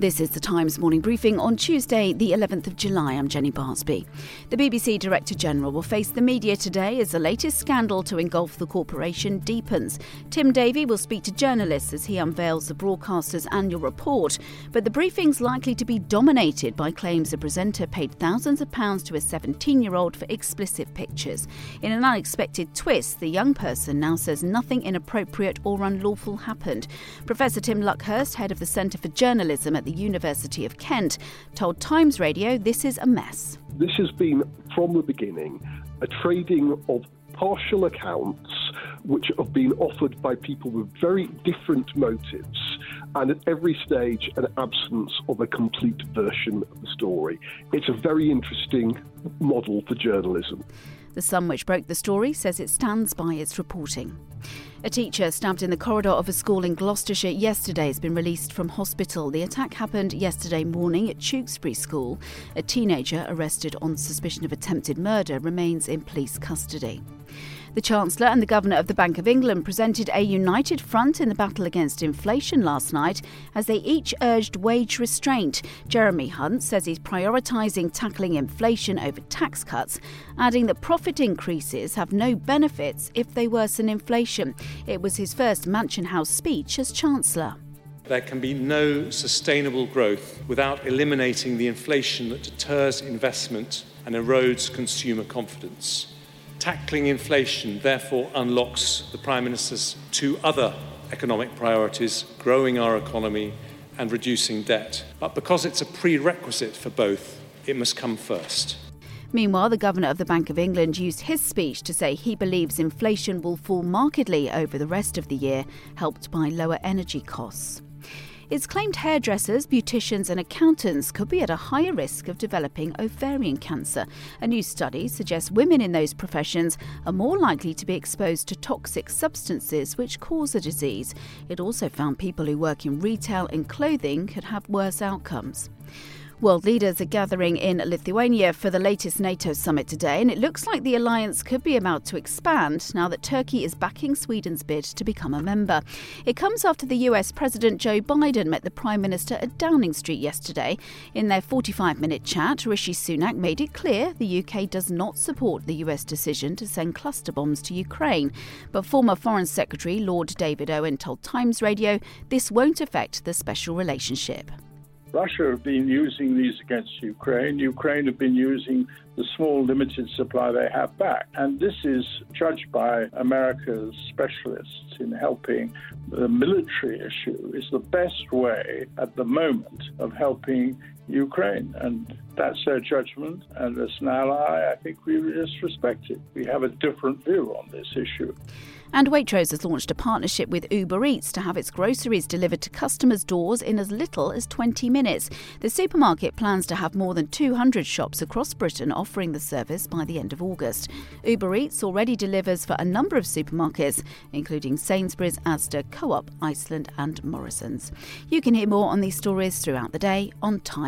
This is the Times morning briefing on Tuesday, the 11th of July. I'm Jenny Barsby. The BBC Director General will face the media today as the latest scandal to engulf the corporation deepens. Tim Davie will speak to journalists as he unveils the broadcaster's annual report, but the briefing's likely to be dominated by claims the presenter paid thousands of pounds to a 17 year old for explicit pictures. In an unexpected twist, the young person now says nothing inappropriate or unlawful happened. Professor Tim Luckhurst, head of the Centre for Journalism at the University of Kent, told Times Radio this is a mess. This has been, from the beginning, a trading of partial accounts which have been offered by people with very different motives and at every stage an absence of a complete version of the story. It's a very interesting model for journalism. The Sun, which broke the story, says it stands by its reporting. A teacher stabbed in the corridor of a school in Gloucestershire yesterday has been released from hospital. The attack happened yesterday morning at Tewkesbury School. A teenager arrested on suspicion of attempted murder remains in police custody. The Chancellor and the Governor of the Bank of England presented a united front in the battle against inflation last night as they each urged wage restraint. Jeremy Hunt says he's prioritising tackling inflation over tax cuts, adding that profit increases have no benefits if they worsen inflation. It was his first Mansion House speech as Chancellor. There can be no sustainable growth without eliminating the inflation that deters investment and erodes consumer confidence. Tackling inflation therefore unlocks the Prime Minister's two other economic priorities growing our economy and reducing debt. But because it's a prerequisite for both, it must come first. Meanwhile, the Governor of the Bank of England used his speech to say he believes inflation will fall markedly over the rest of the year, helped by lower energy costs. It's claimed hairdressers, beauticians, and accountants could be at a higher risk of developing ovarian cancer. A new study suggests women in those professions are more likely to be exposed to toxic substances which cause the disease. It also found people who work in retail and clothing could have worse outcomes. World leaders are gathering in Lithuania for the latest NATO summit today, and it looks like the alliance could be about to expand now that Turkey is backing Sweden's bid to become a member. It comes after the US President Joe Biden met the Prime Minister at Downing Street yesterday. In their 45 minute chat, Rishi Sunak made it clear the UK does not support the US decision to send cluster bombs to Ukraine. But former Foreign Secretary Lord David Owen told Times Radio this won't affect the special relationship. Russia have been using these against Ukraine. Ukraine have been using the small limited supply they have back. And this is judged by America's specialists in helping the military issue is the best way at the moment of helping Ukraine. And that's their judgment. And as an ally, I think we just respect it. We have a different view on this issue. And Waitrose has launched a partnership with Uber Eats to have its groceries delivered to customers' doors in as little as 20 minutes. The supermarket plans to have more than 200 shops across Britain offering the service by the end of August. Uber Eats already delivers for a number of supermarkets, including Sainsbury's, Asda, Co op, Iceland, and Morrison's. You can hear more on these stories throughout the day on